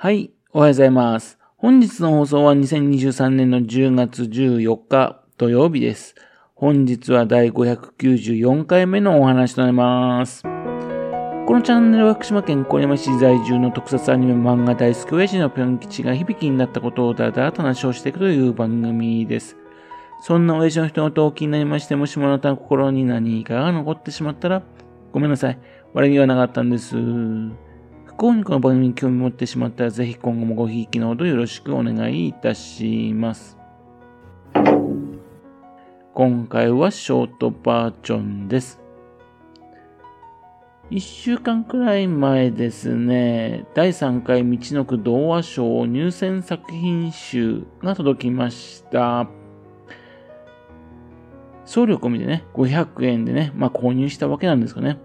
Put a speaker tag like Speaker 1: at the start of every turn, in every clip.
Speaker 1: はい、おはようございます。本日の放送は2023年の10月14日土曜日です。本日は第594回目のお話となります。このチャンネルは福島県郡山市在住の特撮アニメ漫画大好き親父のぴょん吉が響きになったことをだだと話をしていくという番組です。そんな親父の人の動機になりまして、もしもあなたの心に何かが残ってしまったら、ごめんなさい。悪気はなかったんです。幸にこの番組に興味持ってしまったら、ぜひ今後もごひいきのほどよろしくお願いいたします。今回はショートバージョンです。一週間くらい前ですね、第3回道のく童話賞入選作品集が届きました。送料込みでね、500円でね、まあ購入したわけなんですかね。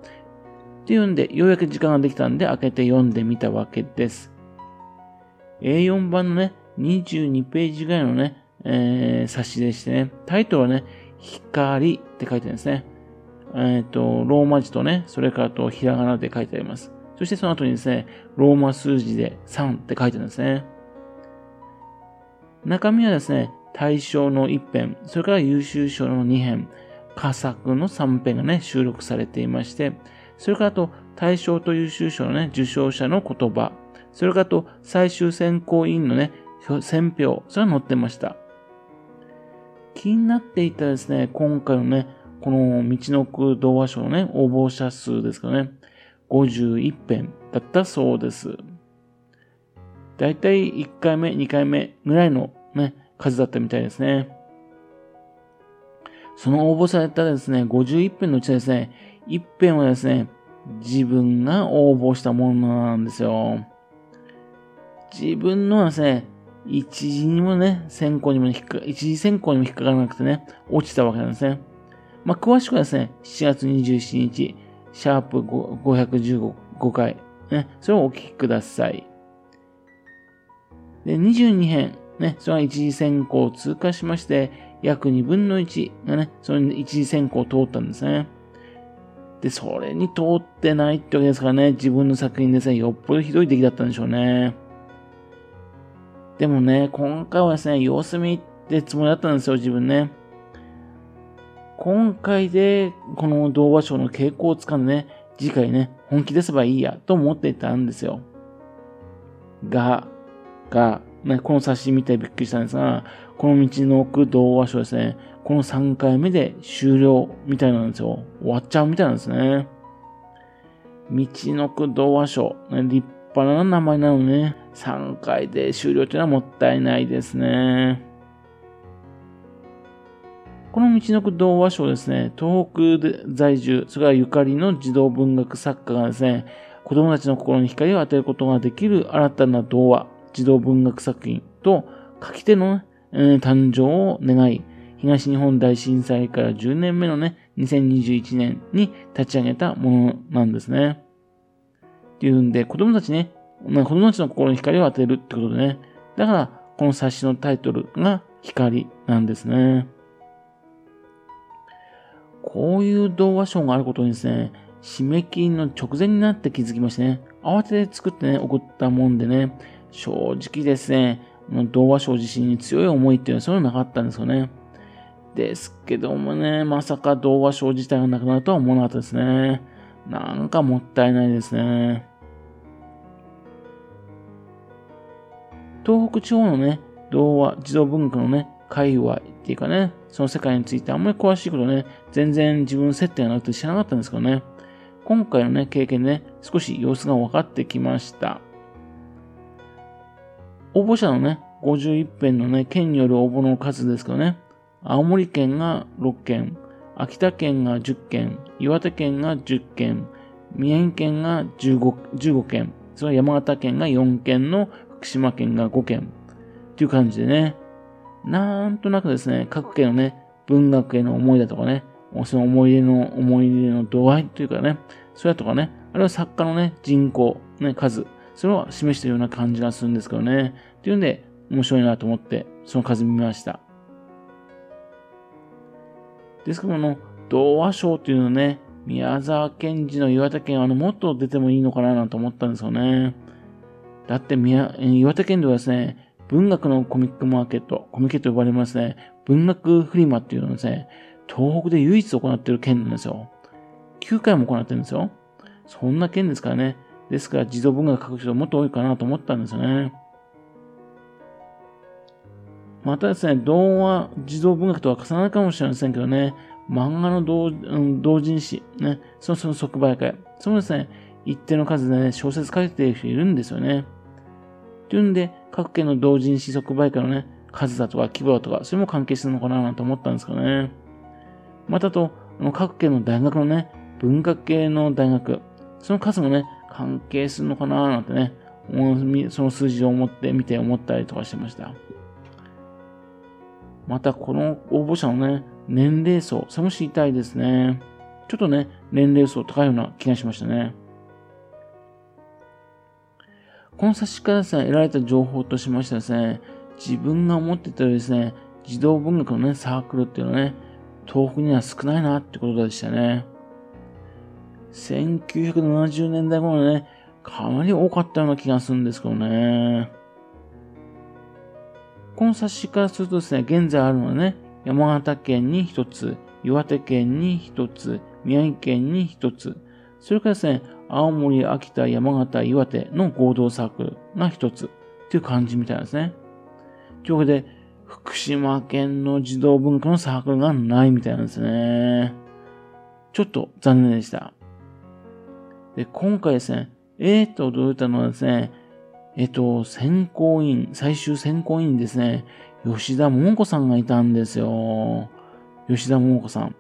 Speaker 1: っていうんで、ようやく時間ができたんで開けて読んでみたわけです。A4 版のね、22ページぐらいのね、えー、冊子でしてね、タイトルはね、光って書いてあるんですね。えっ、ー、と、ローマ字とね、それからとひらがなで書いてあります。そしてその後にですね、ローマ数字で3って書いてあるんですね。中身はですね、大賞の1編、それから優秀賞の2編、佳作の3編がね、収録されていまして、それからと大賞と優秀賞のね、受賞者の言葉、それからと最終選考委員のね、選票、それが載ってました。気になっていたですね、今回のね、この道のく童話賞のね、応募者数ですかね、51編だったそうです。だいたい1回目、2回目ぐらいのね、数だったみたいですね。その応募されたですね、51編のうちですね、1編はですね、自分が応募したものなんですよ。自分のはですね、一時にもね、選考にも引っか、一次選考にも引っかからなくてね、落ちたわけなんですね。まあ、詳しくはですね、7月27日、シャープ515回、ね、それをお聞きください。で、22編、ね、それは一次選考を通過しまして、約2分の1がね、その一次選考を通ったんですね。で、それに通ってないってわけですからね、自分の作品ですね、よっぽどひどい出来だったんでしょうね。でもね、今回はですね、様子見ってつもりだったんですよ、自分ね。今回で、この動画賞の傾向をつかんでね、次回ね、本気出せばいいや、と思っていたんですよ。が、が、ね、この冊子見てびっくりしたんですが、この道の奥童話書ですね、この3回目で終了みたいなんですよ。終わっちゃうみたいなんですね。道の奥童話書、ね、立派な名前なのね、3回で終了というのはもったいないですね。この道の奥童話書ですね、東北在住、それからゆかりの児童文学作家がですね、子供たちの心に光を与えることができる新たな童話、児童文学作品と書き手の、ね、えー、誕生を願い、東日本大震災から10年目のね、2021年に立ち上げたものなんですね。っていうんで、子供たちね、子供たちの心に光を当てるってことでね、だから、この冊子のタイトルが光なんですね。こういう童話賞があることにですね、締め切りの直前になって気づきましてね、慌てて作ってね、送ったもんでね、正直ですね、童話賞自身に強い思いっていうのはそういうのなかったんですよね。ですけどもね、まさか童話賞自体がなくなるとは思わなかったですね。なんかもったいないですね。東北地方のね、童話、児童文化のね、界隈っていうかね、その世界についてあんまり詳しいことね、全然自分設定がなくて知らなかったんですけどね、今回のね、経験でね、少し様子が分かってきました。応募者のね、51編のね、県による応募の数ですけどね、青森県が6件、秋田県が10件、岩手県が10件、宮城県が 15, 15件、それは山形県が4件の福島県が5件。っていう感じでね、なんとなくですね、各県のね、文学への思いだとかね、その思い出の、思い出の度合いというかね、それだとかね、あるいは作家のね、人口、ね、数、それを示しているような感じがするんですけどね。っていうんで、面白いなと思って、その数見ました。ですけども、童話賞っていうのね、宮沢賢治の岩手県あの、もっと出てもいいのかななんて思ったんですよね。だって宮、岩手県ではですね、文学のコミックマーケット、コミケと呼ばれますね、文学フリマっていうのをですね、東北で唯一行ってる県なんですよ。9回も行ってるんですよ。そんな県ですからね。ですから、児童文学書く人もっと多いかなと思ったんですよね。またですね、童話、児童文学とは重なるかもしれませんけどね、漫画の同,、うん、同人誌、ね、そのその即売会、そのですね、一定の数でね、小説書いてる人いるんですよね。というんで、各県の同人誌即売会のね、数だとか規模だとか、それも関係してるのかななんて思ったんですかね。またと、各県の大学のね、文化系の大学、その数もね、関係するのかななんてね、その数字を思って見て思ったりとかしてました。またこの応募者のね、年齢層、それも知りたいですね。ちょっとね、年齢層高いような気がしましたね。この冊子からですね、得られた情報としましてですね、自分が思ってたよりですね、児童文学のね、サークルっていうのはね、東北には少ないなってことでしたね。1970年代頃ね、かなり多かったような気がするんですけどね。この冊子からするとですね、現在あるのはね、山形県に一つ、岩手県に一つ、宮城県に一つ、それからですね、青森、秋田、山形、岩手の合同サークルが一つっていう感じみたいですね。というわけで、福島県の児童文化のサークルがないみたいなんですね。ちょっと残念でした。で、今回ですね、えーと驚いたのはですね、えっと、選考委員、最終選考委員ですね、吉田桃子さんがいたんですよ。吉田桃子さん。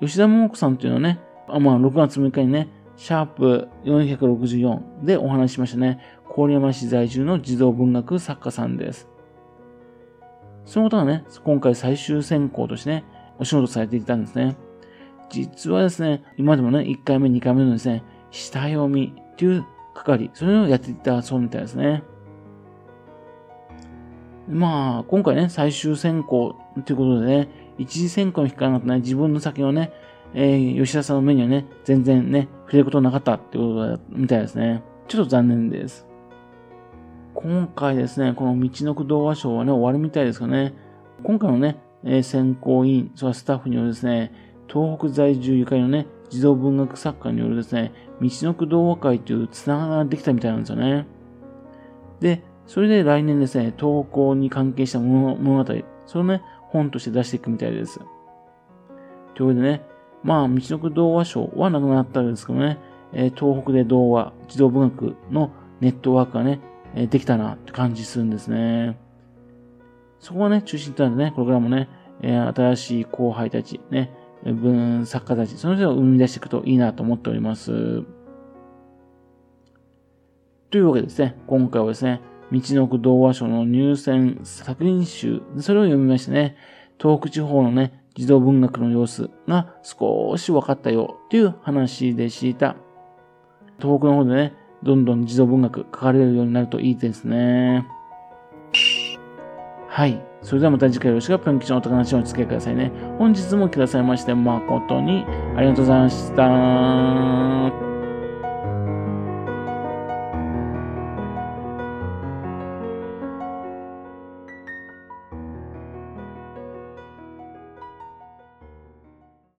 Speaker 1: 吉田桃子さんっていうのはね、まあ、6月6日にね、シャープ464でお話ししましたね。郡山市在住の児童文学作家さんです。そのことがね、今回最終選考としてね、お仕事されていたんですね。実はですね、今でもね、1回目、2回目のですね、下読みっていう係、それをやっていたそうみたいですね。まあ、今回ね、最終選考ということでね、一次選考に引っかかなかったね、自分の先をね、えー、吉田さんの目にはね、全然ね、触れることなかったってことみたいですね。ちょっと残念です。今回ですね、この道の区童話賞はね、終わるみたいですかね。今回のね、えー、選考委員、それはスタッフによるですね、東北在住ゆかりのね、児童文学作家によるですね、道の区童話会というつながりができたみたいなんですよね。で、それで来年ですね、東北に関係した物語、それをね、本として出していくみたいです。というわけでね、まあ、道の区童話賞はなくなったんですけどね、え東北で童話、児童文学のネットワークがね、えできたなって感じするんですね。そこがね、中心となってね、これからもね、え新しい後輩たち、ね、文作家たち、その人を生み出していくといいなと思っております。というわけですね、今回はですね、道のく童話書の入選作品集、それを読みましてね、東北地方のね、児童文学の様子が少し分かったよという話でした。東北の方でね、どんどん児童文学書かれるようになるといいですね。はい。それではまた次回よろしくぴょん吉のお話をお付き合いくださいね。本日もくださいまして誠にありがとうございました。